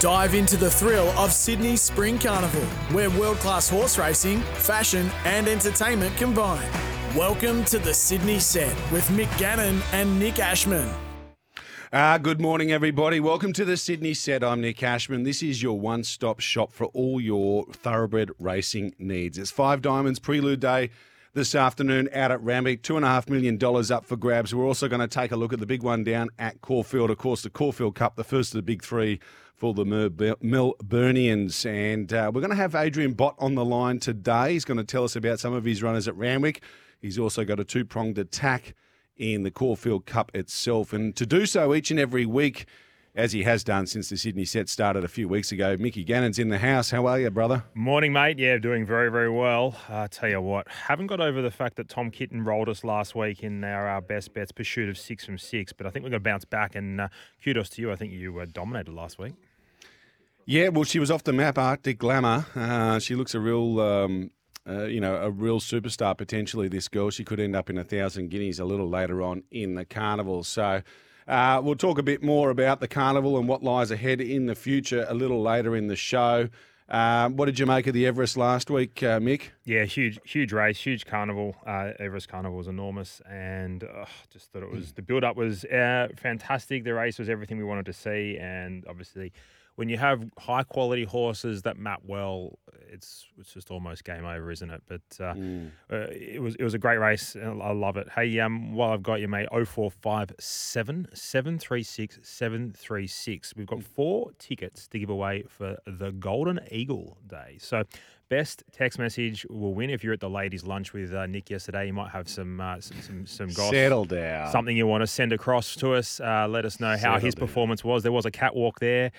Dive into the thrill of Sydney Spring Carnival, where world class horse racing, fashion, and entertainment combine. Welcome to the Sydney Set with Mick Gannon and Nic Ashman. Uh, good morning, everybody. Welcome to the Sydney Set. I'm Nic Ashman. This is your one stop shop for all your thoroughbred racing needs. It's Five Diamonds Prelude Day this afternoon out at Randwick. $2.5 million up for grabs. We're also going to take a look at the big one down at Caulfield. Of course, the Caulfield Cup, the first of the big three for the Melburnians. And uh, we're going to have Adrian Bott on the line today. He's going to tell us about some of his runners at Randwick. He's also got a two pronged attack in the Caulfield Cup itself. And to do so each and every week, as he has done since the Sydney set started a few weeks ago. Mickey Gannon's in the house. How are you, brother? Morning, mate. Yeah, doing very, very well. I uh, tell you what, haven't got over the fact that Tom Kitten rolled us last week in our, our best bets pursuit of six from six, but I think we're going to bounce back. And uh, kudos to you. I think you uh, dominated last week. Yeah, well, she was off the map, Arctic Glamour. Uh, she looks a real. Um, uh, you know, a real superstar potentially. This girl, she could end up in a thousand guineas a little later on in the carnival. So, uh, we'll talk a bit more about the carnival and what lies ahead in the future a little later in the show. Uh, what did you make of the Everest last week, uh, Mick? Yeah, huge, huge race, huge carnival. Uh, Everest Carnival was enormous, and just thought it was the build up was uh, fantastic. The race was everything we wanted to see, and obviously when you have high quality horses that map well, it's it's just almost game over, isn't it? But uh, mm. uh, it was it was a great race. I love it. Hey, um, while I've got you, mate, oh four five seven seven three six seven three six. We've got mm. four tickets to give away for the Golden Eagle Day. So. Best text message will win. If you're at the ladies' lunch with uh, Nic yesterday, you might have some uh, some some, some goss, settle down. Something you want to send across to us. Uh, let us know how his down. performance was. There was a catwalk there.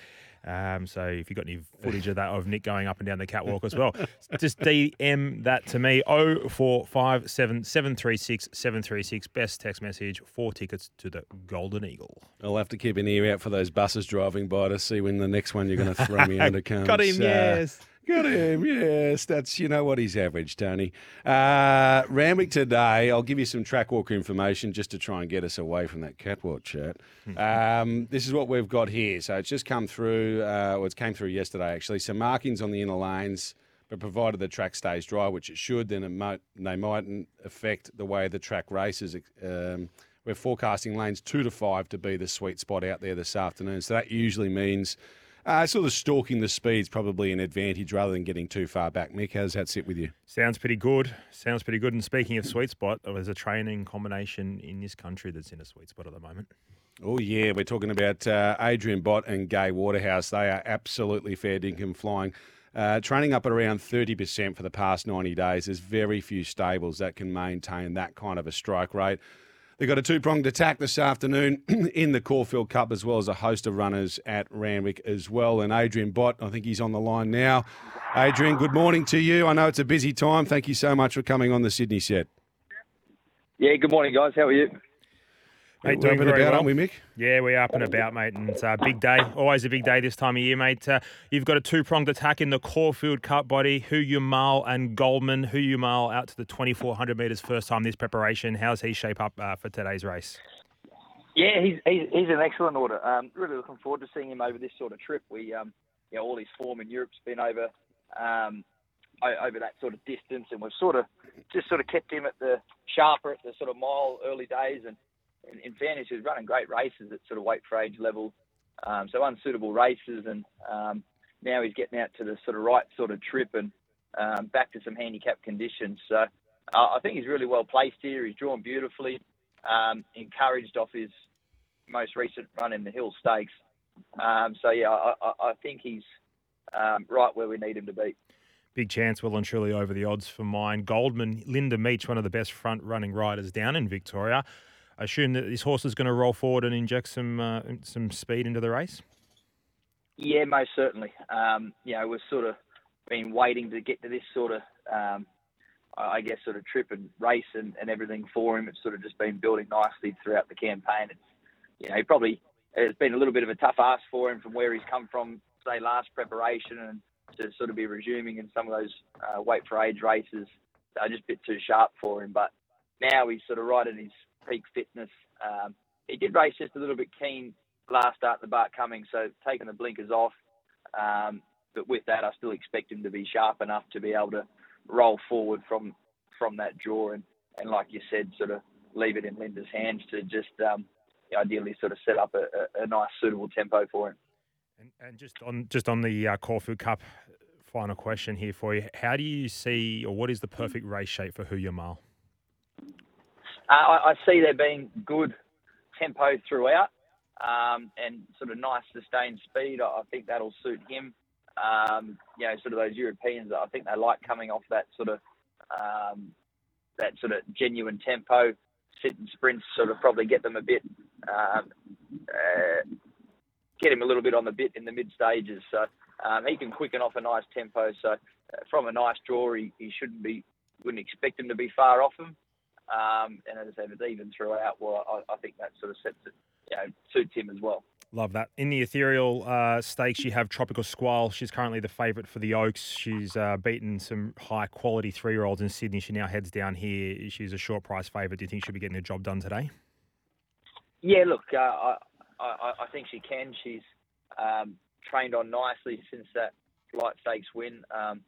Um, so if you've got any footage of that of Nic going up and down the catwalk as well, just DM that to me. Oh four five seven seven three six seven three six. Best text message. Four tickets to the Golden Eagle. I'll have to keep an ear out for those buses driving by to see when the next one you're going to throw me under comes. got him. Uh, yes. Got him, yes. That's you know what he's average, Tony. Uh, Randwick today. I'll give you some track walker information just to try and get us away from that catwalk chat. Um, this is what we've got here. So it's just come through. Uh, well, it came through yesterday actually. Some markings on the inner lanes, but provided the track stays dry, which it should, then it might they mightn't affect the way the track races. Um, we're forecasting lanes two to five to be the sweet spot out there this afternoon. So that usually means uh, sort of stalking the speed's probably an advantage rather than getting too far back. Mick, how does that sit with you? Sounds pretty good. Sounds pretty good. And speaking of sweet spot, there's a training combination in this country that's in a sweet spot at the moment. Oh, yeah. We're talking about uh, Adrian Bott and Gai Waterhouse. They are absolutely fair dinkum flying. Uh, training up at around 30% for the past 90 days. There's very few stables that can maintain that kind of a strike rate. They've got a two pronged attack this afternoon in the Caulfield Cup, as well as a host of runners at Randwick as well. And Adrian Bott, I think he's on the line now. Adrian, good morning to you. I know it's a busy time. Thank you so much for coming on the Sydney set. Yeah, good morning, guys. How are you? Mate, doing very about, well. aren't we, Mick? Yeah, we're up and about, mate. And it's a big day. Always a big day this time of year, mate. Uh, you've got a two-pronged attack in the Caulfield Cup body. Hoo Ya Mal and Goldman. Hoo Ya Mal out to the 2,400 metres first time this preparation. How's he shape up uh, for today's race? Yeah, he's, he's, he's an excellent order. Um, really looking forward to seeing him over this sort of trip. We, um, you know, all his form in Europe's been over um, over that sort of distance, and we've sort of just sort of kept him at the sharper at the sort of mile early days and in, in fairness, he was running great races at sort of weight for age level, um, so unsuitable races, and um, now he's getting out to the sort of right sort of trip and um, back to some handicap conditions. So uh, I think he's really well placed here. He's drawn beautifully, um, encouraged off his most recent run in the Hill Stakes. Um, so yeah, I, I, I think he's um, right where we need him to be big chance well and truly over the odds for mine. Goldman, Linda Meech, one of the best front running riders down in Victoria. I assume that this horse is going to roll forward and inject some uh, some speed into the race. Yeah, most certainly. Um, you know, we've sort of been waiting to get to this sort of, um, I guess, sort of trip and race and, and everything for him. It's sort of just been building nicely throughout the campaign. It's, you know, he probably it's been a little bit of a tough ask for him from where he's come from, say, last preparation, and to sort of be resuming in some of those uh, weight for age races. are just a bit too sharp for him, but now he's sort of right at his peak fitness. Um, he did race just a little bit keen last start the Bart Cummings, so taking the blinkers off. Um, but with that, I still expect him to be sharp enough to be able to roll forward from from that draw and, and like you said, sort of leave it in Linda's hands to just um, ideally sort of set up a, a, nice suitable tempo for him. And, and just on just on the uh, Caulfield Cup, final question here for you: How do you see, or what is the perfect race shape for Hoo Ya Mal? Uh, I, I, see there being good tempo throughout, um, and sort of nice sustained speed. I, I think that'll suit him. Um, you know, sort of those Europeans. I think they like coming off that sort of um, that sort of genuine tempo. Sit and sprints sort of probably get them a bit, um, uh, get him a little bit on the bit in the mid stages. So um, he can quicken off a nice tempo. So uh, from a nice draw, he, he shouldn't be, wouldn't expect him to be far off him. Um, and as I said, it's even throughout. Well, I, I think that sort of sets it, you know, suits him as well. Love that. In the ethereal uh, stakes, you have Tropical Squall. She's currently the favourite for the Oaks. She's uh, beaten some high quality three year olds in Sydney. She now heads down here. She's a short price favourite. Do you think she'll be getting the job done today? Yeah, look, uh, I, I, I, think she can. She's um, trained on nicely since that light stakes win. Um,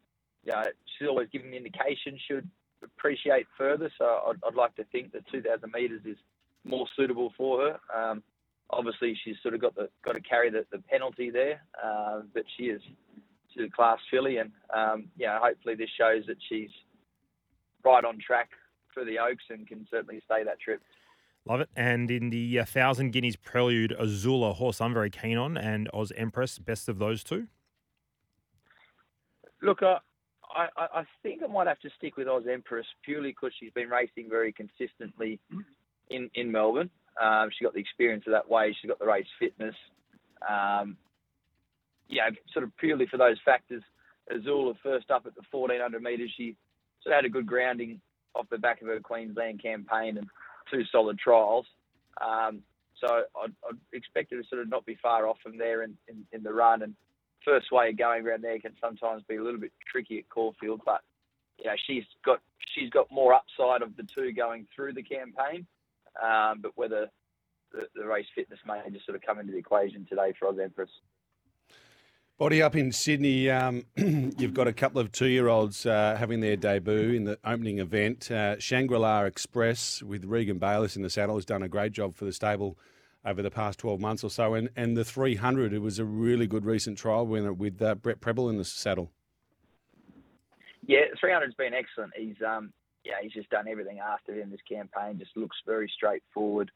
you know, she's always given the indication should appreciate further. So I'd, I'd like to think that 2,000 metres is more suitable for her. Um, obviously she's sort of got the got to carry the, the penalty there, uh, but she is she's a class filly, and um, yeah, hopefully this shows that she's right on track for the Oaks and can certainly stay that trip. Love it. And in the uh, Thousand Guineas Prelude, Azula horse I'm very keen on, and Oz Empress, best of those two. Look, uh, I, I think I might have to stick with Oz Empress purely because she's been racing very consistently in, in Melbourne. Um, she got the experience of that way. She's got the race fitness. Um, yeah, sort of purely for those factors. Azula first up at the 1400 metres, she sort of had a good grounding off the back of her Queensland campaign and two solid trials. Um, so I'd, I'd, expect her to sort of not be far off from there in, in, in, the run. And first way of going around there can sometimes be a little bit tricky at Caulfield, but you know she's got she's got more upside of the two going through the campaign um, but whether the, the, race fitness may just sort of come into the equation today for Oz Empress. Body up in Sydney, um, you've got a couple of two-year-olds uh, having their debut in the opening event. Uh, Shangri-La Express with Regan Bayliss in the saddle has done a great job for the stable over the past 12 months or so. And, and the 300, it was a really good recent trial winner with uh, Brett Prebble in the saddle. Yeah, 300's been excellent. He's um, yeah, he's just done everything after in this campaign. Just looks very straightforward,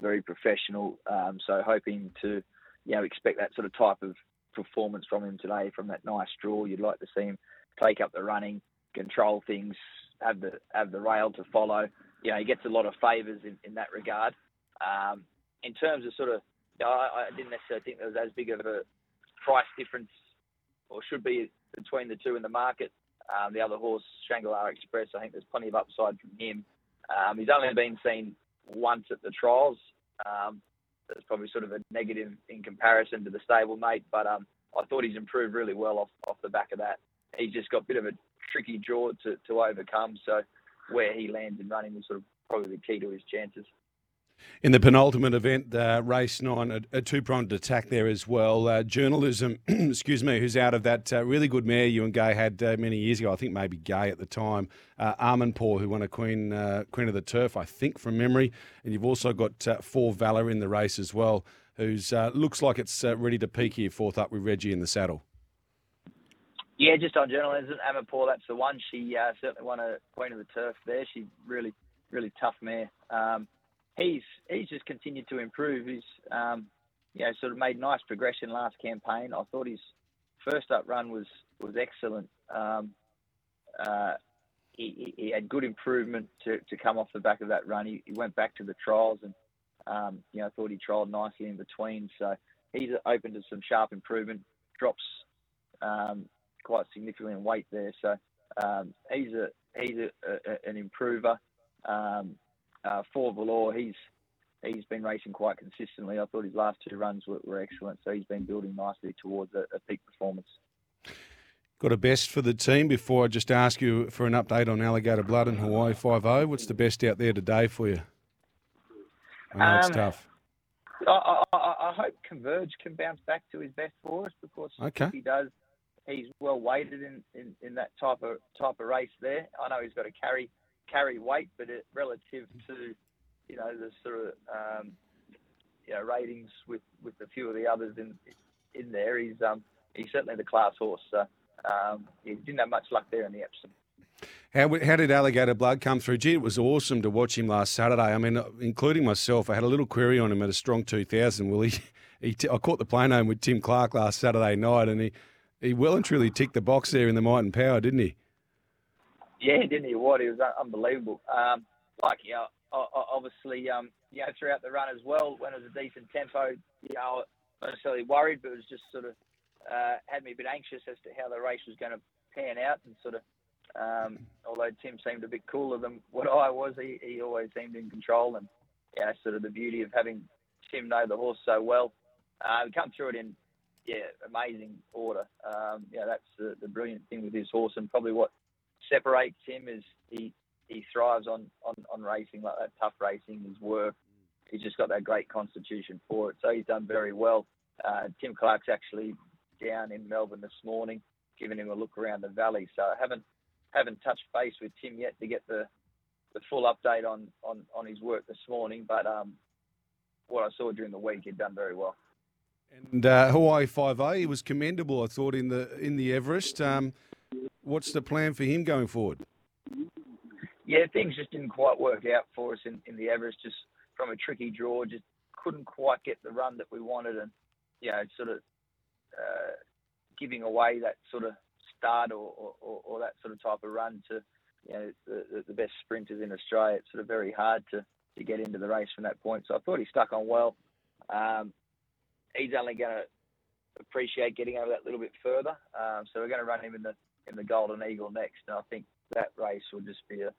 very professional. Um, so hoping to, you know, expect that sort of type of performance from him today from that nice draw. You'd like to see him take up the running, control things, have the have the rail to follow. You know, he gets a lot of favours in, in that regard. Um, in terms of sort of, I, I didn't necessarily think there was as big of a price difference, or should be between the two in the market. Um, the other horse, Shangri-La Express, I think there's plenty of upside from him. Um, he's only been seen once at the trials. Um, that's probably sort of a negative in comparison to the stablemate, but um, I thought he's improved really well off, off the back of that. He's just got a bit of a tricky draw to, to overcome, so where he lands in running will sort of probably be key to his chances. In the penultimate event, uh, race nine, a, a two pronged attack there as well. Uh, journalism, excuse me, who's out of that uh, really good mare you and Gai had uh, many years ago. I think maybe Gai at the time. Uh, Amanpour, who won a Queen uh, Queen of the Turf, I think from memory. And you've also got uh, Four Valor in the race as well, who's looks like it's ready to peak here, fourth up with Reggie in the saddle. Yeah, just on journalism, Amanpour, that's the one. She certainly won a Queen of the Turf there. She's really, really tough mare. Um, he's he's just continued to improve. He's um, you know sort of made nice progression last campaign. I thought his first up run was was excellent. Um, uh, he, he, had good improvement to, to come off the back of that run. He, he went back to the trials and um, you know thought he trialled nicely in between. So he's open to some sharp improvement. Drops um, quite significantly in weight there. So um, he's a he's a, a, an improver. Um, uh, for Valor, he's he's been racing quite consistently. I thought his last two runs were, were excellent, so he's been building nicely towards a, a, peak performance. Got a best for the team before I just ask you for an update on Alligator Blood and Hawaii 5 What's the best out there today for you? I know um, it's tough. I, I, I hope Converge can bounce back to his best for us because Okay. if he does, he's well weighted in, in, in that type of type of race there. I know he's got to carry carry weight, but it, relative to you know the sort of um, you know ratings with, with a few of the others in in there, he's um he's certainly the class horse. So um, he didn't have much luck there in the Epsom. How, how did Alligator Blood come through? Gee, it was awesome to watch him last Saturday. I mean, including myself, I had a little query on him at a strong 2000. Well, he, he t- I caught the plane home with Tim Clark last Saturday night, and he, he well and truly ticked the box there in the might and power, didn't he? Yeah, didn't he? What? He was unbelievable. Um, like, you know, o- obviously, um, you know, throughout the run as well, when it was a decent tempo, you know, not necessarily worried, but it was just sort of uh, had me a bit anxious as to how the race was going to pan out and sort of um, although Tim seemed a bit cooler than what I was, he, he always seemed in control. And yeah, sort of the beauty of having Tim know the horse so well. Uh, we come through it in yeah amazing order. Um, yeah, that's the, the brilliant thing with his horse, and probably what separates him is he he thrives on, on, on racing like that, tough racing, his work. He's just got that great constitution for it. So he's done very well. Uh, Tim Clark's actually down in Melbourne this morning, giving him a look around the valley. So I haven't haven't touched base with Tim yet to get the the full update on on, on his work this morning. But um, what I saw during the week, he'd done very well. And uh, Hawaii Five A, he was commendable, I thought, in the in the Everest. Um, what's the plan for him going forward? Yeah, things just didn't quite work out for us in, in the Everest. Just from a tricky draw, just couldn't quite get the run that we wanted, and you know, sort of uh, giving away that sort of start or, or, or, that sort of type of run to you know the, the best sprinters in Australia. It's sort of very hard to, to get into the race from that point. So I thought he stuck on well. Um, he's only going to appreciate getting over that little bit further. Um, so we're going to run him in the in the Golden Eagle next, and I think that race will just be a,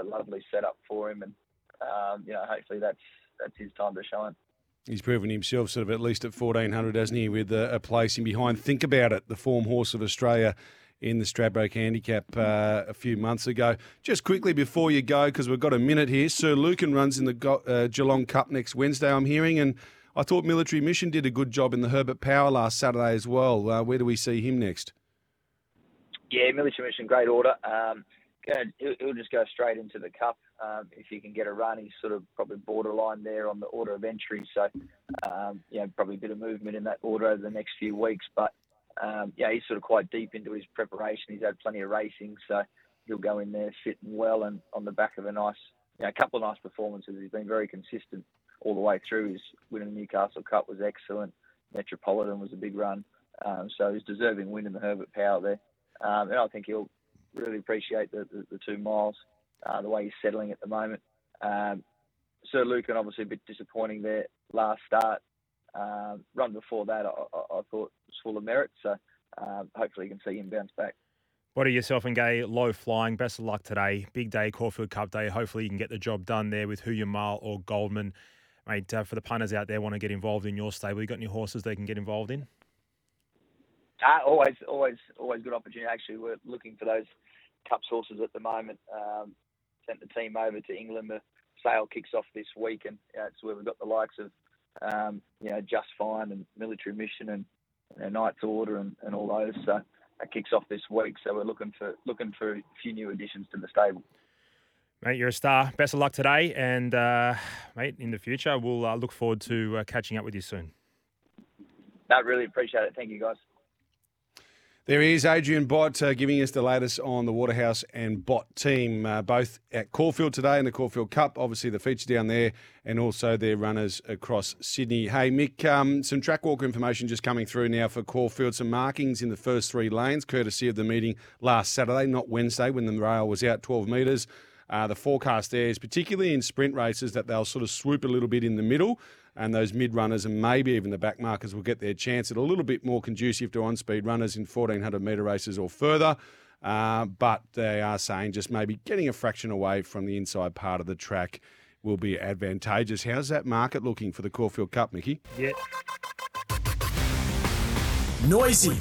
a, lovely setup for him. And um, you know, hopefully that's that's his time to shine. He's proven himself sort of at least at 1400, hasn't he, with a, a place in behind. Think about it, the form horse of Australia in the Stradbroke Handicap uh, a few months ago. Just quickly before you go, because we've got a minute here, Sir Lucan runs in the uh, Geelong Cup next Wednesday, I'm hearing, and I thought Military Mission did a good job in the Herbert Power last Saturday as well. Uh, where do we see him next? Yeah, Military Mission, great order. Um, he'll, he'll just go straight into the cup um, if he can get a run. He's sort of probably borderline there on the order of entry, so um, you know probably a bit of movement in that order over the next few weeks. But um, yeah, he's sort of quite deep into his preparation. He's had plenty of racing, so he'll go in there fit and well, and on the back of a nice, you know, a couple of nice performances. He's been very consistent all the way through. His winning the Newcastle Cup was excellent. Metropolitan was a big run, um, so he's deserving win in the Herbert Power there. Um, and I think he'll really appreciate the, the, the two miles, uh, the way he's settling at the moment. Um, Sir Lucan, obviously a bit disappointing there last start. Um, run before that, I, I, I, thought was full of merit. So um, hopefully you can see him bounce back. Are yourself and Gai low flying? Best of luck today. Big day, Caulfield Cup day. Hopefully you can get the job done there with Hoo Ya Mal or Goldman. Mate, uh, for the punters out there want to get involved in your stable, you got any horses they can get involved in? Uh, always, always, always good opportunity. Actually, we're looking for those cup horses at the moment. Um, sent the team over to England. The sale kicks off this week, and uh, it's where we've got the likes of um, you know Just Fine and Military Mission and you know, Knight's Order and, and all those. So that kicks off this week. So we're looking for looking for a few new additions to the stable. Mate, you're a star. Best of luck today, and uh, mate, in the future, we'll uh, look forward to uh, catching up with you soon. No, really appreciate it. Thank you, guys. There is Adrian Bott uh, giving us the latest on the Waterhouse and Bott team, uh, both at Caulfield today in the Caulfield Cup. Obviously, the feature down there, and also their runners across Sydney. Hey, Mick, um, some track walk information just coming through now for Caulfield. Some markings in the first three lanes, courtesy of the meeting last Saturday, not Wednesday, when the rail was out 12 metres. Uh, the forecast there is particularly in sprint races that they'll sort of swoop a little bit in the middle and those mid runners and maybe even the back markers will get their chance at a little bit more conducive to on speed runners in 1400 metre races or further. Uh, but they are saying just maybe getting a fraction away from the inside part of the track will be advantageous. How's that market looking for the Caulfield Cup, Mickey? Yeah. Noisy,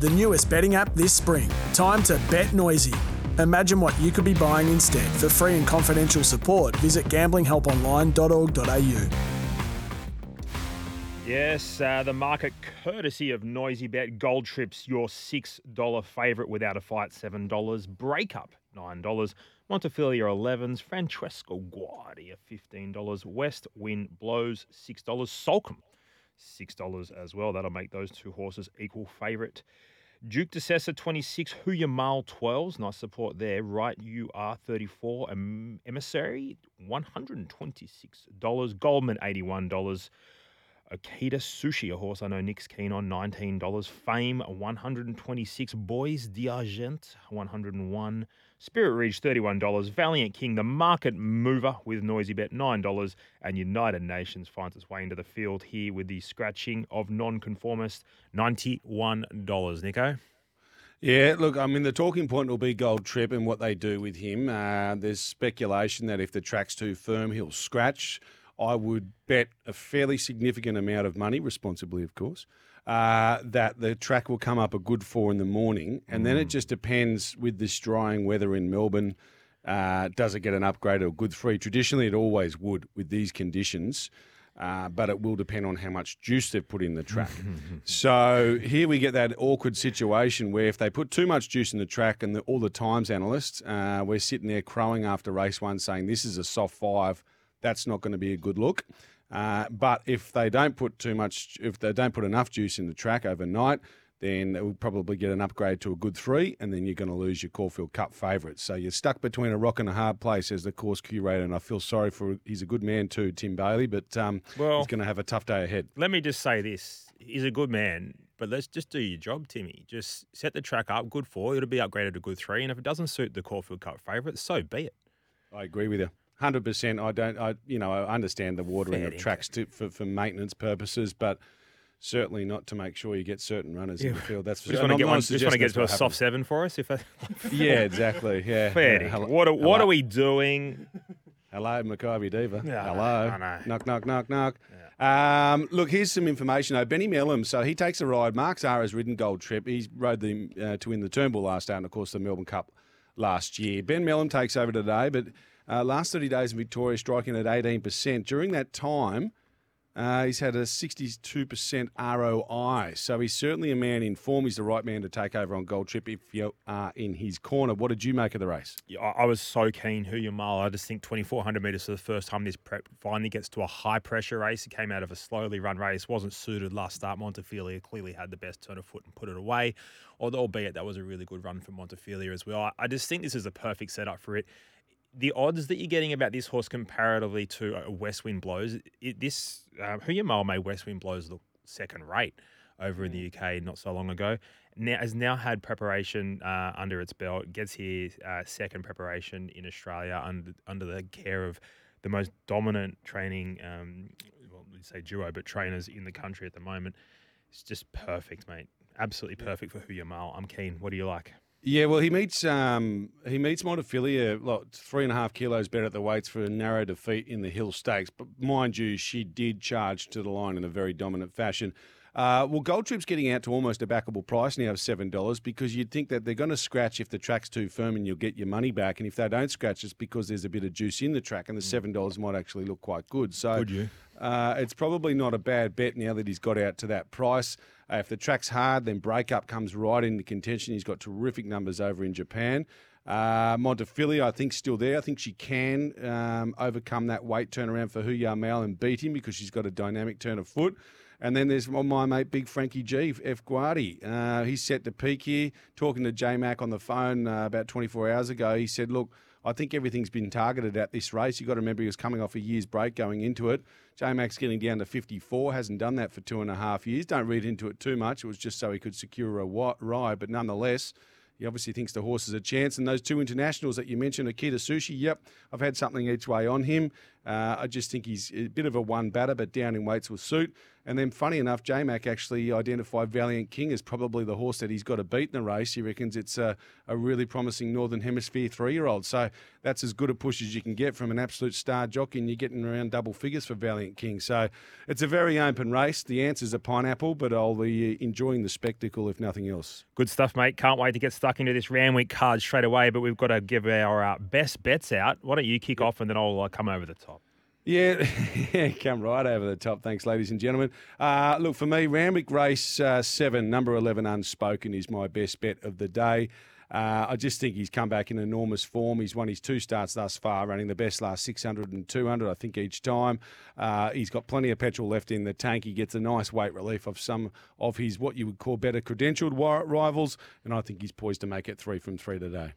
the newest betting app this spring. Time to bet noisy. Imagine what you could be buying instead. For free and confidential support, visit gamblinghelponline.org.au. Yes, uh, the market courtesy of Noisy Bet. Gold Trips, your $6 favourite without a fight, $7. Breakup, $9. Montefilia 11s. Francesco Guardi at $15. West Wind Blows, $6. Soulcombe, $6 as well. That'll make those two horses equal favourite. Duke de Sessa 26, Hoo Ya Mal 12s, nice support there. Right, you are 34. Em- Emissary $126. Goldman $81. Okita Soushi, a horse I know Nic's keen on, $19. Fame, 126 Bois D'Argent, 101 Spirit Ridge, $31. Valiant King, the market mover with Noisy Bet, $9. And United Nations finds its way into the field here with the scratching of nonconformist, $91. Nico? Yeah, look, I mean, the talking point will be Gold Trip and what they do with him. Uh, there's speculation that if the track's too firm, he'll scratch. I would bet a fairly significant amount of money, responsibly, of course, uh, that the track will come up a good four in the morning. And then it just depends with this drying weather in Melbourne. Uh, does it get an upgrade or a good three? Traditionally, it always would with these conditions. Uh, but it will depend on how much juice they've put in the track. so here we get that awkward situation where if they put too much juice in the track, and the, all the times analysts, uh, we're sitting there crowing after race one saying this is a soft five, that's not going to be a good look. Uh, but if they don't put too much, if they don't put enough juice in the track overnight, then it will probably get an upgrade to a good three, and then you're going to lose your Caulfield Cup favourite. So you're stuck between a rock and a hard place as the course curator, and I feel sorry for. He's a good man too, Tim Bailey, but um, Well- he's going to have a tough day ahead. Let me just say this. He's a good man, but let's just do your job, Timmy. Just set the track up, good four. It'll be upgraded to good three. And if it doesn't suit the Caulfield Cup favourite, so be it. I agree with you. Hundred percent. I don't. I you know I understand the watering Fair of tracks to, for for maintenance purposes, but certainly not to make sure you get certain runners in the field. That's for Just sure. want to get I'm one. Just want to get to a that's soft seven for us. If that, happens. Yeah, exactly. Yeah. fair. yeah. dinkum. Hello- What are, what hello- are we doing? Hello, Maccabi Diva. Yeah, Hello. I know. Knock, knock, knock, knock. Um, look, here's some information though. Benny Melham, so he takes a ride. Mark Zahra's ridden Gold Trip. He rode the uh, to win the Turnbull last day and, of course, the Melbourne Cup last year. Ben Melham takes over today, but uh, last 30 days in Victoria, striking at 18%. During that time, uh, he's had a 62% ROI. So he's certainly a man in form. He's the right man to take over on Gold Trip if you are in his corner. What did you make of the race? Yeah, I was so keen. Hoo Ya Mal? I just think 2,400 metres for the first time this prep finally gets to a high pressure race. It came out of a slowly run race, wasn't suited last start. Montefilia clearly had the best turn of foot and put it away. Although, albeit that was a really good run for Montefilia as well. I just think this is a perfect setup for it. The odds that you're getting about this horse comparatively to a West Wind Blows, it, this uh, Hoo Ya Mal made West Wind Blows look second rate over in the UK not so long ago. Now has now had preparation uh, under its belt. Gets here uh, second preparation in Australia under under the care of the most dominant training, um, well, we say duo, but trainers in the country at the moment. It's just perfect, mate. Absolutely perfect for Hoo Ya Mal. I'm keen. What do you like? Yeah, well, he meets um, he meets Montefilia like three and a half kilos better at the weights for a narrow defeat in the Hill Stakes. But mind you, she did charge to the line in a very dominant fashion. Uh, well, Gold Trip's getting out to almost a backable price now of seven dollars because you'd think that they're going to scratch if the track's too firm and you'll get your money back, and if they don't scratch, it's because there's a bit of juice in the track, and the seven dollars might actually look quite good. So, Could you? uh, it's probably not a bad bet now that he's got out to that price. Uh, if the track's hard, then breakup comes right into contention. He's got terrific numbers over in Japan. Uh, Montefilia, I think, still there. I think she can um, overcome that weight turnaround for Mal and beat him because she's got a dynamic turn of foot. And then there's my, mate, Big Frankie G, F. Guardi. Uh, he's set to peak here. Talking to J Mac on the phone uh, about 24 hours ago, he said, Look, I think everything's been targeted at this race. You've got to remember he was coming off a year's break going into it. J Mac's getting down to 54, hasn't done that for two and a half years. Don't read into it too much. It was just so he could secure a ride, but nonetheless, he obviously thinks the horse is a chance. And those two internationals that you mentioned, Okita Soushi, yep, I've had something each way on him. Uh, I just think he's a bit of a one batter, but down in weights will suit. And then, funny enough, J Mac actually identified Valiant King as probably the horse that he's got to beat in the race. He reckons it's a, a really promising Northern Hemisphere three year old. So that's as good a push as you can get from an absolute star jockey, and you're getting around double figures for Valiant King. So it's a very open race. The answer's a pineapple, but I'll be enjoying the spectacle if nothing else. Good stuff, mate. Can't wait to get stuck into this Randwick card straight away. But we've got to give our uh, best bets out. Why don't you kick off and then I'll uh, come over the top? Yeah, come right over the top. Thanks, ladies and gentlemen. Uh, look, for me, Randwick Race uh, 7, number 11, Unspoken, is my best bet of the day. Uh, I just think he's come back in enormous form. He's won his two starts thus far, running the best last 600 and 200, I think, each time. Uh, he's got plenty of petrol left in the tank. He gets a nice weight relief of some of his, what you would call better credentialed rivals, and I think he's poised to make it three from three today.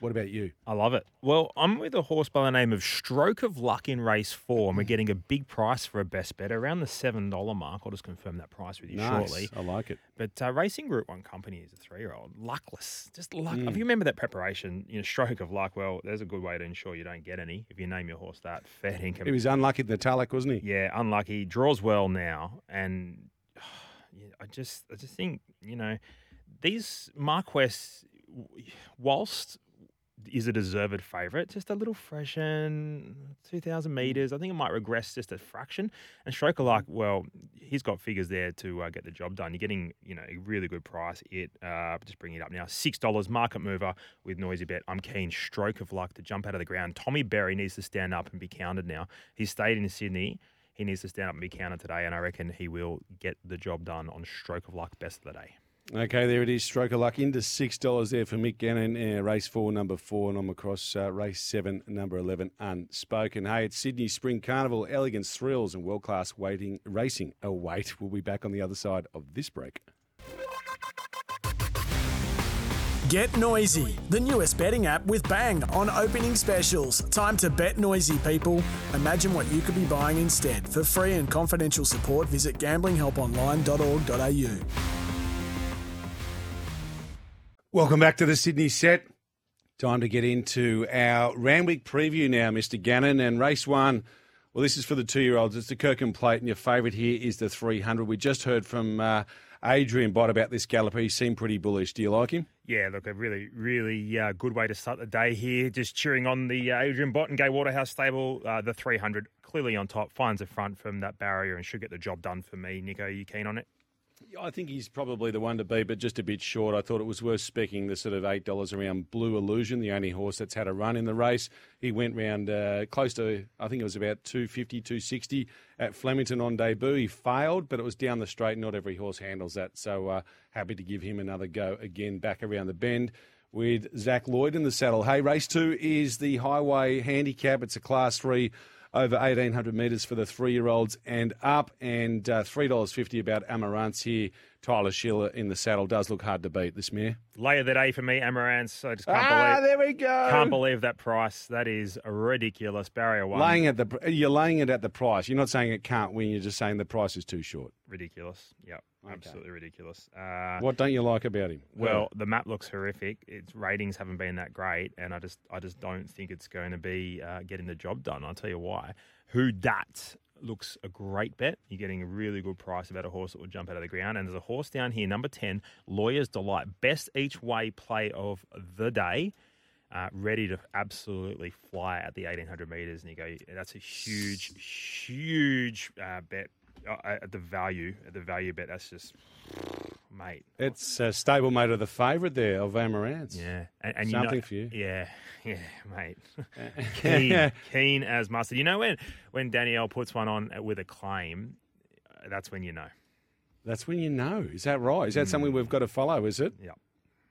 What about you? I love it. Well, I'm with a horse by the name of Stroke of Luck in race four, and we're getting a big price for a best bet around the $7 mark. I'll just confirm that price with you Nice. shortly. I like it. But uh, Racing Group One Company is a three-year-old, luckless, just luck. Mm. If you remember that preparation, you know, stroke of luck. Well, there's a good way to ensure you don't get any if you name your horse that. Fair income. He was unlucky in the Tulloch, wasn't he? yeah, unlucky. Draws well now, and yeah, I just, I just think you know, these Marquess, whilst is a deserved favourite, just a little freshen, two thousand meters. I think it might regress just a fraction. And Stroke of Luck, well, he's got figures there to uh, get the job done. You're getting, you know, a really good price. It uh, just bringing it up now, six dollars market mover with noisy bet. I'm keen. Stroke of Luck to jump out of the ground. Tommy Berry needs to stand up and be counted now. He's stayed in Sydney. He needs to stand up and be counted today, and I reckon he will get the job done on Stroke of Luck best of the day. Okay, there it is. Stroke of luck into six dollars there for Mick Gannon. Uh, race four, number four, and I'm across uh, race seven, number eleven, unspoken. Hey, it's Sydney Spring Carnival, elegance, thrills, and world class waiting racing. Oh wait, we'll be back on the other side of this break. Get Noisy, the newest betting app with Bang on opening specials. Time to bet noisy, people. Imagine what you could be buying instead. For free and confidential support, visit gamblinghelponline.org.au. Welcome back to the Sydney set. Time to get into our Randwick preview now, Mr. Gannon. And race one, well, this is for the two year olds. It's the Kirkham Plate, and your favourite here is the 300. We just heard from uh, Adrian Bott about this gallop. He seemed pretty bullish. Do you like him? Yeah, look, a really, really uh, good way to start the day here. Just cheering on the uh, Adrian Bott and Gai Waterhouse stable. Uh, the 300 clearly on top, finds a front from that barrier and should get the job done for me. Nico, are you keen on it? I think he's probably the one to beat, but just a bit short. I thought it was worth specking the sort of eight dollars around Blue Illusion, the only horse that's had a run in the race. He went round uh, close to, I think it was about 250, 260 at Flemington on debut. He failed, but it was down the straight. Not every horse handles that, so uh, happy to give him another go again back around the bend. With Zach Lloyd in the saddle. Hey, race two is the highway handicap. It's a class three over 1800 metres for the three year olds and up, and uh, $3.50 about Amarantz here. Tyler Schiller in the saddle does look hard to beat this mare. Lay of the day for me, Amarantz. I just can't ah, believe. there we go. Can't believe that price. That is ridiculous. Barrier one. Laying at the you're laying it at the price. You're not saying it can't win. You're just saying the price is too short. ridiculous. Yep. Absolutely ridiculous. Uh, What don't you like about him? Well, the map looks horrific. Its ratings haven't been that great, and I just, I just don't think it's going to be uh, getting the job done. I'll tell you why. Who dat looks a great bet. You're getting a really good price about a horse that will jump out of the ground. And there's a horse down here, number ten, Lawyer's Delight, best each way play of the day. Uh, ready to absolutely fly at the 1800 meters, and you go. That's a huge, huge uh, bet uh, at the value. At the value bet, that's just, mate. it's a stablemate of the favourite there of Amaranth. Yeah, and, and Something you know, for you. Yeah, yeah, mate. keen, keen as mustard. You know when when Danielle puts one on with a claim, uh, that's when you know. That's when you know. Is that right? Is that something we've got to follow? Is it? Yeah.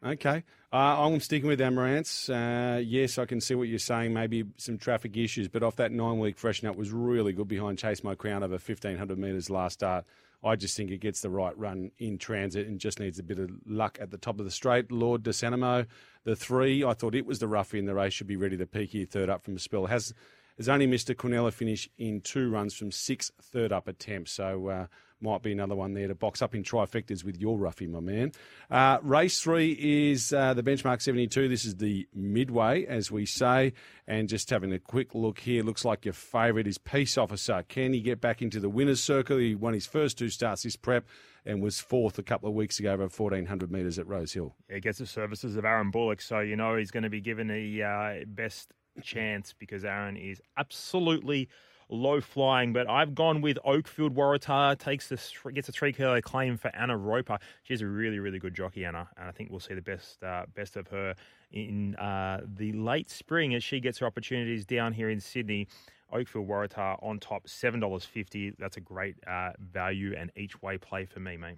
Okay. Uh, I'm sticking with Amarantz. Uh, yes, I can see what you're saying. Maybe some traffic issues, but off that nine week freshen up was really good behind Chase My Crown over 1,500 metres last start. I just think it gets the right run in transit and just needs a bit of luck at the top of the straight. Lord De Sanamo, the three, I thought it was the roughie in the race, should be ready to peak here third up from a spell. Has has only missed a Cornella finish in two runs from six third up attempts. So uh, might be another one there to box up in trifectas with your roughie, my man. Uh, race three is uh, the benchmark 72. This is the midway, as we say. And just having a quick look here, looks like your favourite is Peace Officer. Can he get back into the winner's circle? He won his first two starts this prep and was fourth a couple of weeks ago over 1,400 metres at Rose Hill. He gets the services of Aaron Bullock, so you know he's going to be given the uh, best chance because Aaron is absolutely low flying, but I've gone with Oakfield Waratah. Takes the gets a three kilo claim for Anna Roper. She's a really really good jockey, Anna, and I think we'll see the best uh, best of her in uh, the late spring as she gets her opportunities down here in Sydney. Oakfield Waratah on top, seven dollars fifty. That's a great uh, value and each way play for me, mate.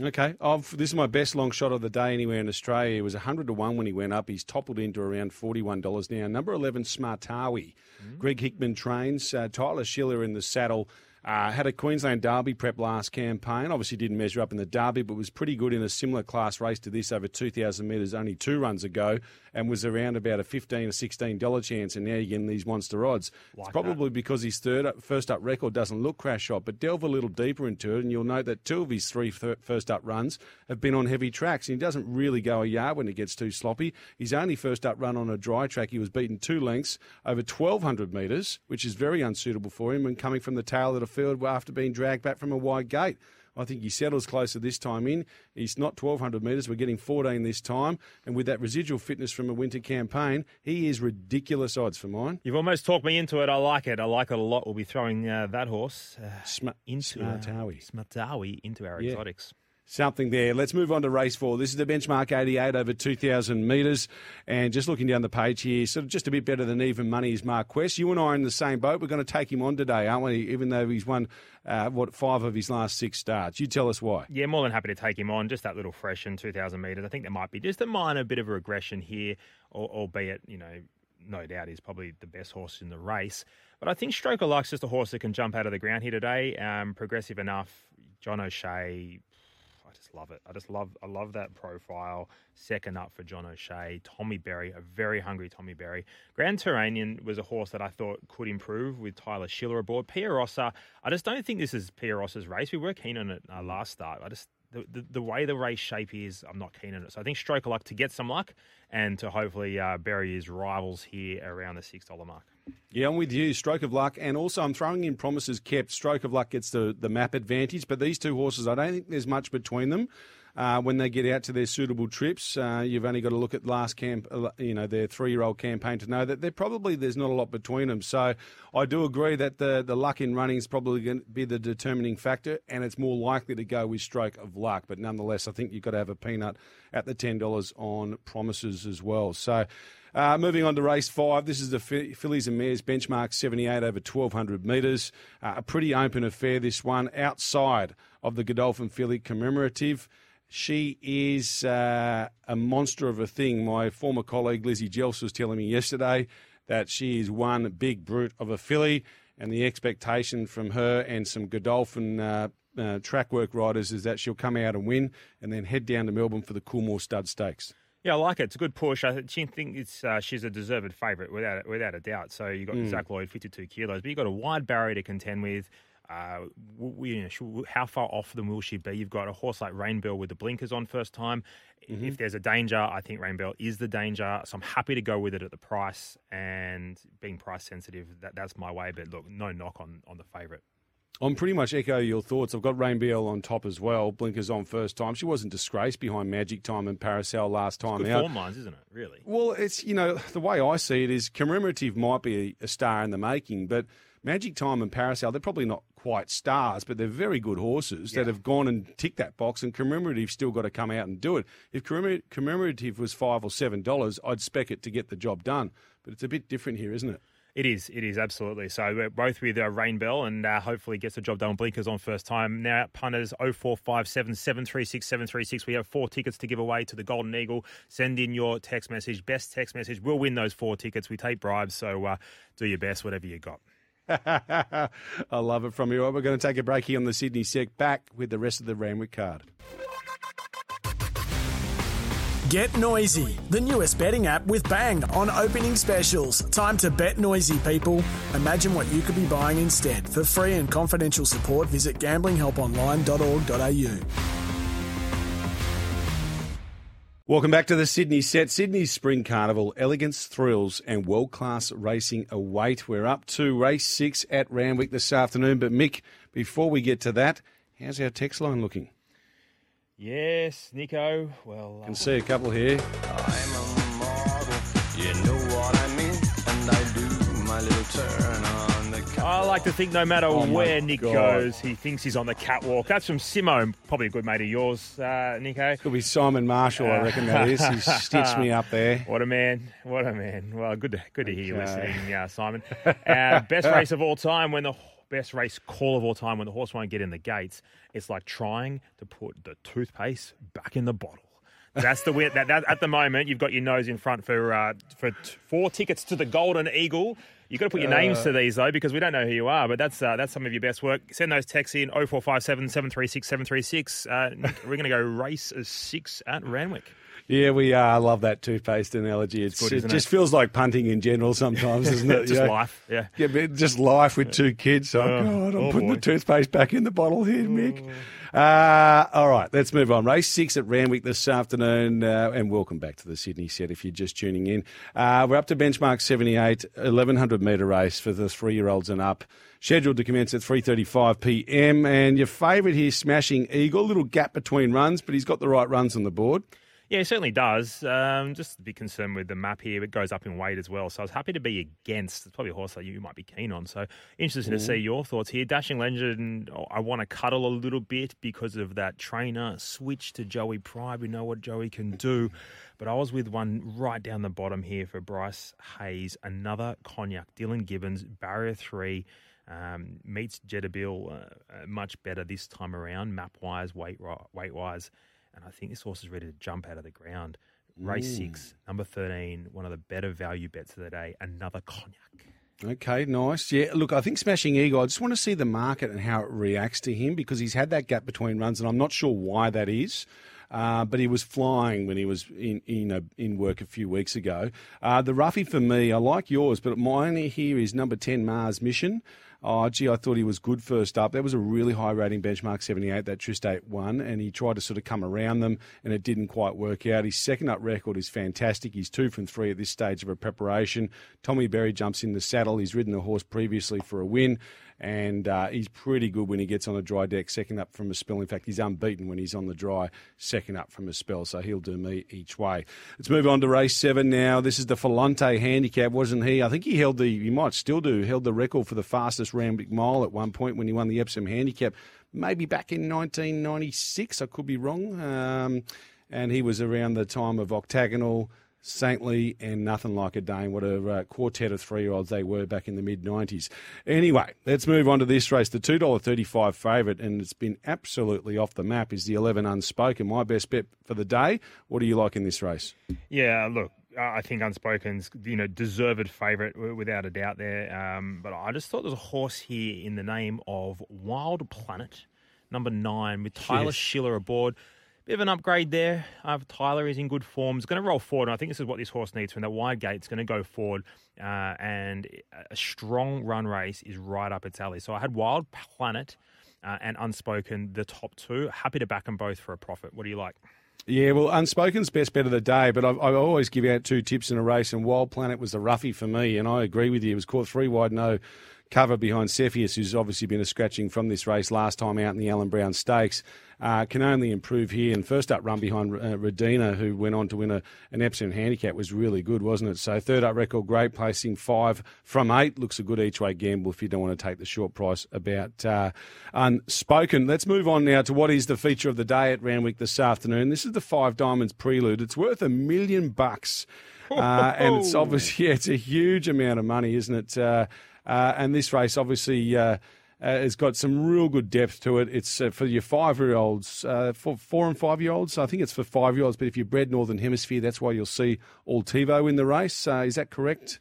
Okay, I've, this is my best long shot of the day anywhere in Australia. It was 100 to 1 when he went up. He's toppled into around $41 now. Number 11, Smartawi. Mm. Greg Hickman trains. Uh, Tyler Schiller in the saddle. Uh, had a Queensland Derby prep last campaign. Obviously, didn't measure up in the Derby, but was pretty good in a similar class race to this over 2,000 metres only two runs ago and was around about a 15 or $16 chance. And now you're getting these monster odds. Like it's probably that. because his third up, first up record doesn't look crash shot, but delve a little deeper into it, and you'll note that two of his three first up runs have been on heavy tracks. And he doesn't really go a yard when it gets too sloppy. His only first up run on a dry track, he was beaten two lengths over 1,200 metres, which is very unsuitable for him, and coming from the tail of the field after being dragged back from a wide gate. I think he settles closer this time in. He's not 1,200 metres. We're getting 14 this time. And with that residual fitness from a winter campaign, he is ridiculous odds for mine. You've almost talked me into it. I like it. I like it a lot. We'll be throwing uh, that horse uh, Sm- into Smartawi. Uh, Smartawi into our yeah. exotics something there. Let's move on to race four. This is the benchmark 88 over 2,000 metres. And just looking down the page here, sort of just a bit better than even money is Mark Quest. You and I are in the same boat. We're going to take him on today, aren't we? Even though he's won, uh, what, five of his last six starts. You tell us why. Yeah, more than happy to take him on. Just that little fresh in 2,000 metres. I think there might be just a minor bit of a regression here, albeit, you know, no doubt he's probably the best horse in the race. But I think Stroker likes just a horse that can jump out of the ground here today. Um, progressive enough. John O'Shea love it. I just love I love that profile. Second up for John O'Shea, Tommy Berry, a very hungry Tommy Berry. Grand Turanian was a horse that I thought could improve with Tyler Schiller aboard. Pia Rossa, I just don't think this is Pia Rossa's race. We were keen on it uh, last start. I just the, the, way the race shape is, I'm not keen on it. So I think stroke of luck to get some luck and to hopefully uh, bury his rivals here around the $6 mark. Yeah, I'm with you. Stroke of luck. And also, I'm throwing in promises kept. Stroke of luck gets the, the map advantage. But these two horses, I don't think there's much between them. Uh, when they get out to their suitable trips. Uh, you've only got to look at last camp, uh, you know, their three-year-old campaign to know that they're probably there's not a lot between them. So I do agree that the the luck in running is probably going to be the determining factor, and it's more likely to go with stroke of luck. But nonetheless, I think you've got to have a peanut at the ten dollars on promises as well. So. Uh, moving on to race five, this is the Fillies and Mares benchmark 78 over 1200 metres. Uh, a pretty open affair, this one, outside of the Godolphin filly commemorative. She is uh, a monster of a thing. My former colleague Lizzie Jelfs was telling me yesterday that she is one big brute of a filly, and the expectation from her and some Godolphin uh, uh, track work riders is that she'll come out and win, and then head down to Melbourne for the Coolmore Stud Stakes. Yeah, I like it. It's a good push. I think it's uh, she's a deserved favourite without without a doubt. So you have got mm. Zach Lloyd, fifty two kilos, but you have got a wide barrier to contend with. Uh, we, you know, how far off them will she be? You've got a horse like Rainbell with the blinkers on first time. Mm-hmm. If there's a danger, I think Rainbell is the danger. So I'm happy to go with it at the price and being price sensitive. That that's my way. But look, no knock on on the favourite. I'm pretty much echo your thoughts. I've got Rainbell on top as well. Blinkers on first time. She wasn't disgraced behind Magic Time and Paracel last time it's good out. Form lines, isn't it? Really? Well, it's you know the way I see it is commemorative might be a star in the making, but Magic Time and Paracel, they're probably not quite stars, but they're very good horses yeah. that have gone and ticked that box, and Commemorative still got to come out and do it. If Commemorative was five or seven dollars, I'd spec it to get the job done. But it's a bit different here, isn't it? It is. It is absolutely. So we're both with uh, Rainbell and uh, hopefully gets the job done. Blinkers on first time. Now punters 0457 736 736. We have four tickets to give away to the Golden Eagle. Send in your text message. Best text message. We'll win those four tickets. We take bribes. So uh, do your best, whatever you got. I love it from you. We're going to take a break here on the Sydney Set. Back with the rest of the Randwick card. Get Noisy, the newest betting app with Bang on opening specials. Time to bet noisy, people. Imagine what you could be buying instead. For free and confidential support, visit gamblinghelponline.org.au. Welcome back to the Sydney set. Sydney's Spring Carnival, elegance, thrills, and world class racing await. We're up to race six at Randwick this afternoon. But, Mick, before we get to that, how's our text line looking? Yes, Nico. Well, I can uh, see a couple here. Like to think no matter Oh, where Nic God. goes, he thinks he's on the catwalk. That's from Simo, probably a good mate of yours, uh, Nico. Could be Simon Marshall, I reckon that is. He stitched me up there. What a man! What a man! Well, good to good to hear you listening, uh, Simon. Uh, best race of all time when the best race call of all time when the horse won't get in the gates. It's like trying to put the toothpaste back in the bottle. That's the way. That, that at the moment you've got your nose in front for uh, for t- four tickets to the Golden Eagle. You've got to put your names Uh. to these though because we don't know who you are. But that's uh, that's some of your best work. Send those texts in 0457 736 736. Uh, Nic, We're going to go race a six at Randwick. Yeah, we are. I love that toothpaste analogy. It's, good, it isn't just it? feels like punting in general sometimes, doesn't it? Just life. Yeah. Yeah, but just life with two kids. Oh, Oh, God, I'm oh, putting boy. the toothpaste back in the bottle here, Mick. Uh, all right, let's move on. Race six at Randwick this afternoon, uh, and welcome back to the Sydney set if you're just tuning in. Uh, we're up to benchmark 78, 1100 metre race for the three-year-olds and up. Scheduled to commence at 3.35 p.m. And your favourite here, Smashing Eagle. A little gap between runs, but he's got the right runs on the board. Yeah, it certainly does. Um, just a bit concerned with the map here. It goes up in weight as well. So I was happy to be against. It's probably a horse that you might be keen on. So interested to see your thoughts here. Dashing Legend, I want to cuddle a little bit because of that trainer switch to Joey Pride. We know what Joey can do. But I was with one right down the bottom here for Bryce Hayes. Another cognac. Dylan Gibbons, barrier three. Um, meets Jetabil uh, uh, much better this time around, map wise, weight weight wise, and I think this horse is ready to jump out of the ground. Race six, number thirteen, one of the better value bets of the day. Another cognac. Okay, nice. Yeah, look, I think Smashing Eagle, I just want to see the market and how it reacts to him because he's had that gap between runs, and I'm not sure why that is. Uh, but he was flying when he was in, in, a, in work a few weeks ago. Uh, the roughie for me, I like yours, but mine here is number 10, Mars Mission. Oh, gee, I thought he was good first up. That was a really high rating benchmark 78 that Tristate won, and he tried to sort of come around them, and it didn't quite work out. His second up record is fantastic. He's two from three at this stage of a preparation. Tommy Berry jumps in the saddle. He's ridden the horse previously for a win, and uh, he's pretty good when he gets on a dry deck, second up from a spell. In fact, he's unbeaten when he's on the dry, second up from a spell, so he'll do me each way. Let's move on to race seven now. This is the Filante handicap, wasn't he? I think he held the, he might still do, held the record for the fastest Randwick mile at one point when he won the Epsom handicap, maybe back in 1996. I could be wrong. Um, and he was around the time of Octagonal. Saintly and Nothin' Leica Dane. What a uh, quartet of three year olds they were back in the mid 90s. Anyway, let's move on to this race. The $2.35 favourite, and it's been absolutely off the map, is the 11 Unspoken. My best bet for the day. What do you like in this race? Yeah, look, I think Unspoken's you know deserved favourite without a doubt there. Um, but I just thought there's a horse here in the name of Wild Planet, number nine, with Tyler Yes. Schiller aboard. Bit of an upgrade there. Uh, Tyler is in good form. He's going to roll forward. And I think this is what this horse needs from that wide gate. It's going to go forward, uh, and a strong run race is right up its alley. So I had Wild Planet uh, and Unspoken, the top two. Happy to back them both for a profit. What do you like? Yeah, well, Unspoken's best bet of the day, but I, I always give out two tips in a race, and Wild Planet was the roughie for me, and I agree with you. It was caught three wide, no cover behind Cepheus, who's obviously been a scratching from this race last time out in the Alan Brown Stakes. Uh, can only improve here. And first up run behind uh, Redina, who went on to win a, an Epsom handicap, was really good, wasn't it? So third up record, great, placing five from eight. Looks a good each way gamble if you don't want to take the short price about uh, Unspoken. Let's move on now to what is the feature of the day at Randwick this afternoon. This is the Five Diamonds Prelude. It's worth a million bucks. Uh, and it's obviously, yeah, it's a huge amount of money, isn't it? Uh, uh, and this race obviously uh, uh, has got some real good depth to it. It's uh, for your five year olds, uh, for four and five year olds. I think it's for five year olds, but if you're bred Northern Hemisphere, that's why you'll see Altivo in the race. Uh, is that correct?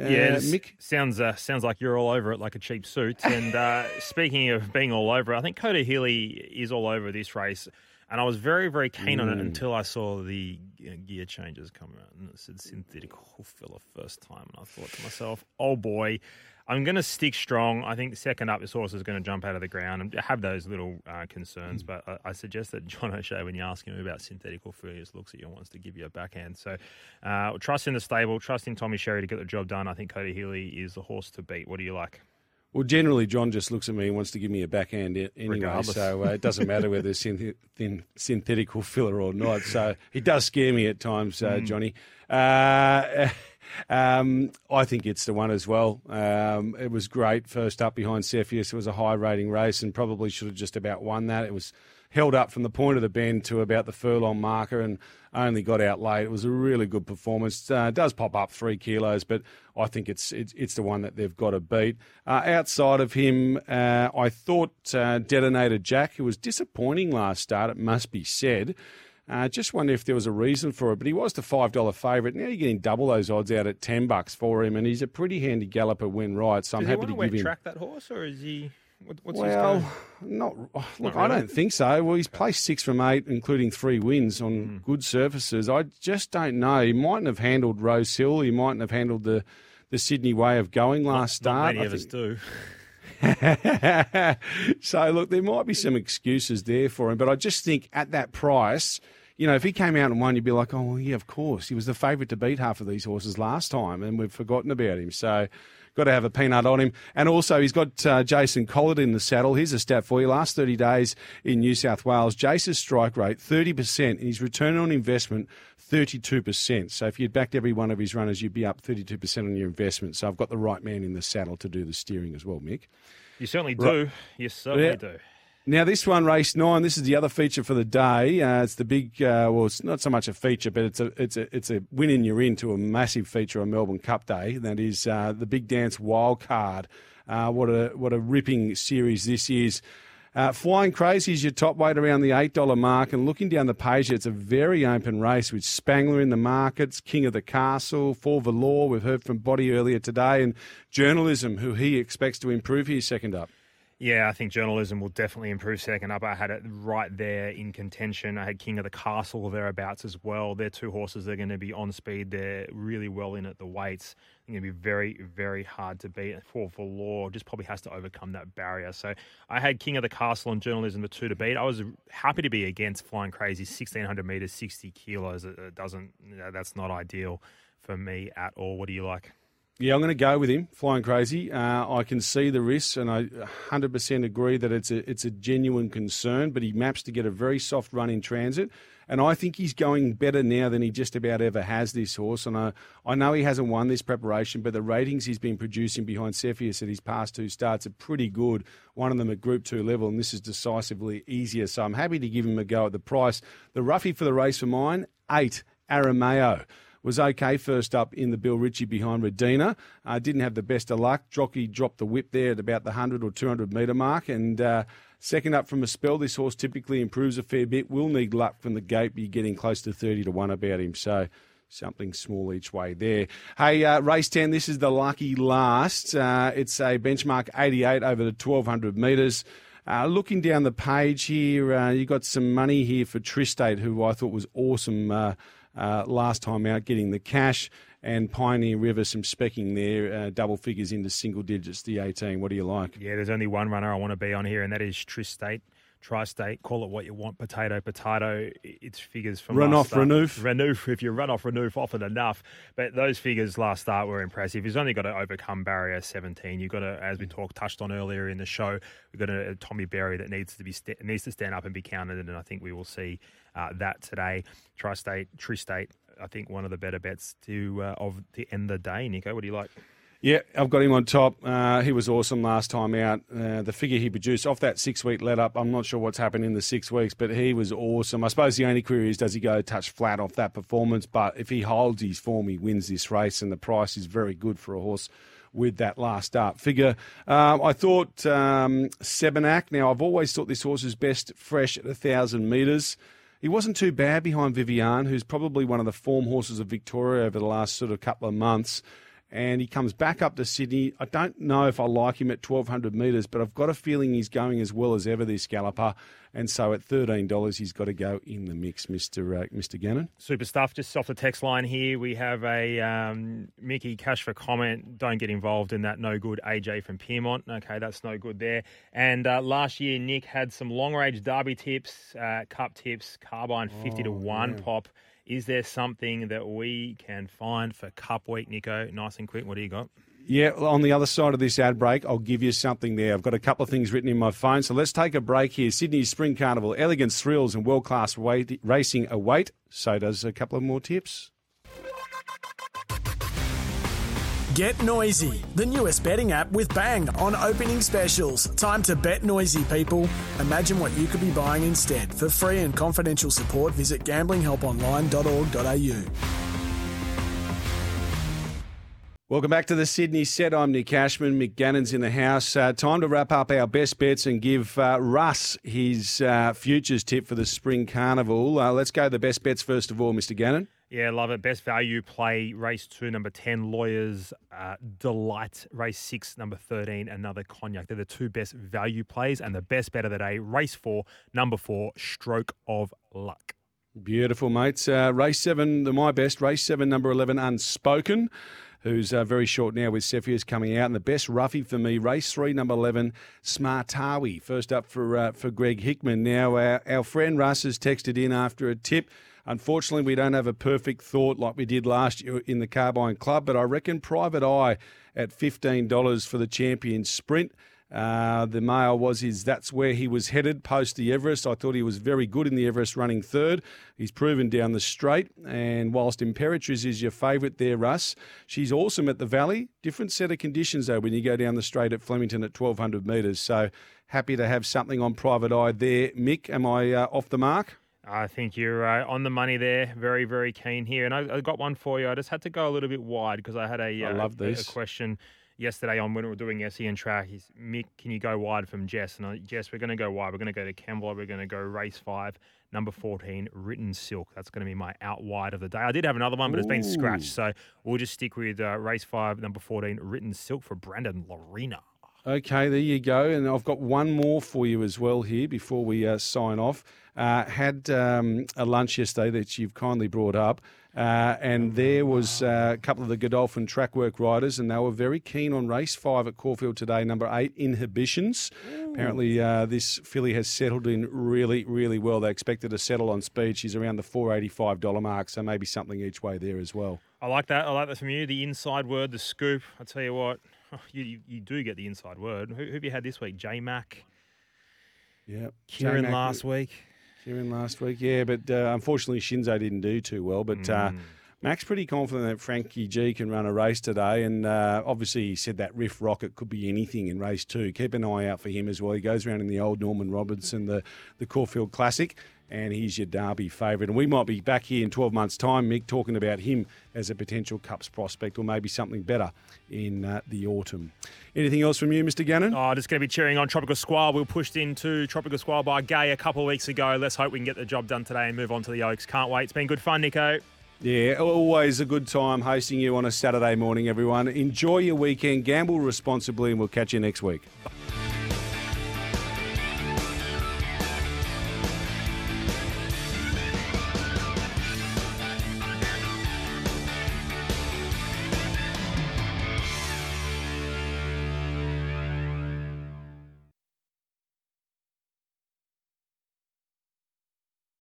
Uh, Yeah, Mick? sounds uh, sounds like you're all over it like a cheap suit. And uh, speaking of being all over, it, I think Coda Healy is all over this race. And I was very, very keen on it until I saw the uh, gear changes come out. And it said synthetic hoof filler first time. And I thought to myself, oh boy, I'm going to stick strong. I think second up, this horse is going to jump out of the ground and have those little uh, concerns. But I, I suggest that John O'Shea, when you ask him about synthetic hoof filler, looks at you and wants to give you a backhand. So uh, trust in the stable, trust in Tommy Berry to get the job done. I think Cody Healy is the horse to beat. What do you like? Well, generally, John just looks at me and wants to give me a backhand anyway, Regardless. so uh, it doesn't matter whether it's synth- thin- synthetic or filler or not. So he does scare me at times, uh, Johnny. Uh, Um, I think it's the one as well. Um, it was great first up behind Cepheus. It was a high rating race and probably should have just about won that. It was held up from the point of the bend to about the furlong marker and only got out late. It was a really good performance. Uh, does pop up three kilos, but I think it's it's, it's the one that they've got to beat. Uh, outside of him, uh, I thought uh, Detonator Jack, who was disappointing last start, it must be said. Uh, just wonder if there was a reason for it, but he was the five dollar favourite. Now you're getting double those odds out at ten bucks for him, and he's a pretty handy galloper when right. So I'm Does happy to give him. track that horse, or is he? What, what's his Well, not look. Not I don't think so. Well, he's placed six from eight, including three wins on Hmm. good surfaces. I just don't know. He mightn't have handled Rose Hill. He mightn't have handled the the Sydney way of going last Not start. many I of us do. so look, there might be some excuses there for him, but I just think at that price, you know, if he came out and won, you'd be like, oh well, yeah, of course, he was the favourite to beat half of these horses last time, and we've forgotten about him. So. Got to have a peanut on him. And also, he's got uh, Jason Collett in the saddle. Here's a stat for you. Last 30 days in New South Wales, Jason's strike rate, 30%, and his return on investment, 32%. So if you'd backed every one of his runners, you'd be up 32% on your investment. So I've got the right man in the saddle to do the steering as well, Mick. You certainly do. You certainly Yeah. do. Now, this one, race nine, this is the other feature for the day. Uh, it's the big, uh, well, it's not so much a feature, but it's a it's a it's a win in you're in to a massive feature on Melbourne Cup Day. That is uh, the Big Dance Wild Card. Uh, what a what a ripping series this is. Uh, Flying Crazy is your top weight around the $8 mark. And looking down the page, it's a very open race with Spangler in the markets, King of the Castle, For Valor. We've heard from Bott earlier today, and Journalism, who he expects to improve here second up. Yeah, I think journalism will definitely improve second up. I had it right there in contention. I had King of the Castle thereabouts as well. They're two horses that are going to be on speed. They're really well in at the weights. They're going to be very, very hard to beat. For for law just probably has to overcome that barrier. So I had King of the Castle and journalism the two to beat. I was happy to be against Flying Crazy, sixteen hundred meters, sixty kilos. It, it doesn't. That's not ideal for me at all. What do you like? Yeah, I'm going to go with him, flying crazy. Uh, I can see the risks, and I 100% agree that it's a it's a genuine concern. But he maps to get a very soft run in transit, and I think he's going better now than he just about ever has. This horse, and I I know he hasn't won this preparation, but the ratings he's been producing behind Cepheus at his past two starts are pretty good. One of them at Group Two level, and this is decisively easier. So I'm happy to give him a go at the price. The roughie for the race for mine, eight Arameo was okay first up in the Bill Ritchie behind Redina. Uh, didn't have the best of luck. Jockey dropped the whip there at about the 100 or 200 metre mark. And uh, second up from a spell, this horse typically improves a fair bit. Will need luck from the gate, be getting close to 30 to 1 about him. So something small each way there. Hey, uh, race 10, this is the lucky last. Uh, it's a benchmark 88 over the 1200 metres. Uh, looking down the page here, uh, you got some money here for Tristate, who I thought was awesome uh, last time out, getting the cash, and Pioneer River, some specking there, uh, double figures into single digits, the 18. What do you like? Yeah, there's only one runner I want to be on here, and that is Tristate. Tri-state, call it what you want, potato, potato. It's figures from Run last off. Renouf. Renouf, if you run off Renouf often enough. But those figures last start were impressive. He's only got to overcome barrier 17. You've got to, as we talked, touched on earlier in the show, we've got a, Tommy Berry that needs to be st- needs to stand up and be counted, and I think we will see uh, that today. Tri-state, Tri-state, I think one of the better bets to uh, of the end of the day. Nico, what do you like? Yeah, I've got him on top. Uh, he was awesome last time out. Uh, the figure he produced off that six week let up, I'm not sure what's happened in the six weeks, but he was awesome. I suppose the only query is does he go touch flat off that performance? But if he holds his form, he wins this race, and the price is very good for a horse with that last start figure. Um, I thought um, Sebenak. Now, I've always thought this horse is best fresh at a thousand metres. He wasn't too bad behind Vivian, who's probably one of the form horses of Victoria over the last sort of couple of months. And he comes back up to Sydney. I don't know if I like him at 1200 metres, but I've got a feeling he's going as well as ever, this galloper. And so at $13, he's got to go in the mix, Mr. Uh, Mr. Gannon. Super stuff. Just off the text line here, we have a um, Mickey Cash for comment. Don't get involved in that. No good. AJ from Pyrmont. Okay, that's no good there. And uh, last year, Nic had some long range derby tips, uh, cup tips, carbine 50 to 1 pop. Is there something that we can find for Cup Week, Nico? Nice and quick. What do you got? Yeah, on the other side of this ad break, I'll give you something there. I've got a couple of things written in my phone. So let's take a break here. Sydney Spring Carnival, elegance, thrills, and world class racing await. So does a couple of more tips. Get Noisy, the newest betting app with Bang on opening specials. Time to bet noisy, people. Imagine what you could be buying instead. For free and confidential support, visit gamblinghelponline.org.au. Welcome back to the Sydney set. I'm Nic Ashman. Mick Gannon's in the house. Uh, time to wrap up our best bets and give uh, Russ his uh, futures tip for the Spring Carnival. Uh, let's go the best bets first of all, Mr. Gannon. Yeah, love it. Best value play, race two, number 10, Lawyers uh, Delight, race six, number 13, another Cognac. They're the two best value plays, and the best bet of the day, race four, number four, Stroke of Luck. Beautiful, mates. Uh, race seven, the my best. Race seven, number 11, Unspoken who's uh, very short now with Cepheus coming out. And the best roughie for me, race three, number 11, Smartawi. First up for uh, for Greg Hickman. Now, our, our friend Russ has texted in after a tip. Unfortunately, we don't have a perfect thought like we did last year in the Carbine Club, but I reckon Private Eye at $15 for the champion sprint. Uh, the mail was his that's where he was headed post the Everest. I thought he was very good in the Everest running third. He's proven down the straight. And whilst Imperatrice is your favourite there, Russ, she's awesome at the Valley. Different set of conditions though when you go down the straight at Flemington at 1200 metres. So happy to have something on private eye there. Mick, am I uh, off the mark? I think you're uh, on the money there. Very, very keen here. And I, I, got one for you. I just had to go a little bit wide because I had a, I uh, a, a question yesterday on when we were doing SE and track. He's Mick, can you go wide from Jess? And I, Jess, we're going to go wide. We're going to go to Kembla. We're going to go race five, number 14, Written Silk. That's going to be my out wide of the day. I did have another one, but it's been scratched. So we'll just stick with uh, race five, number 14, Written Silk for Brandon Lorena. Okay, there you go. And I've got one more for you as well here before we uh, sign off. Uh, had um, a lunch yesterday that you've kindly brought up. Uh, and there was uh, a couple of the Godolphin track work riders, and they were very keen on race five at Caulfield today, number eight, Inhibitions. Ooh. Apparently, uh, this filly has settled in really, really well. They expected to settle on speed. She's around the $485 mark, so maybe something each way there as well. I like that. I like that from you. The inside word, the scoop. I tell you what, you, you, you do get the inside word. Who, who have you had this week? J Mac. Yeah. Kieran J-Mac. last week. Kieran last week, yeah, but uh, unfortunately Shinzo didn't do too well. But uh, mm. uh, Mac's pretty confident that Frankie G can run a race today, and uh, obviously he said that Riff Rocket could be anything in race two. Keep an eye out for him as well. He goes around in the old Norman Robinson, the the Caulfield Classic and he's your Derby favourite. And we might be back here in 12 months' time, Mick, talking about him as a potential Cups prospect or maybe something better in uh, the autumn. Anything else from you, Mr. Gannon? Oh, just going to be cheering on Tropical Squire. We were pushed into Tropical Squire by Gai a couple of weeks ago. Let's hope we can get the job done today and move on to the Oaks. Can't wait. It's been good fun, Nico. Yeah, always a good time hosting you on a Saturday morning, everyone. Enjoy your weekend, gamble responsibly, and we'll catch you next week.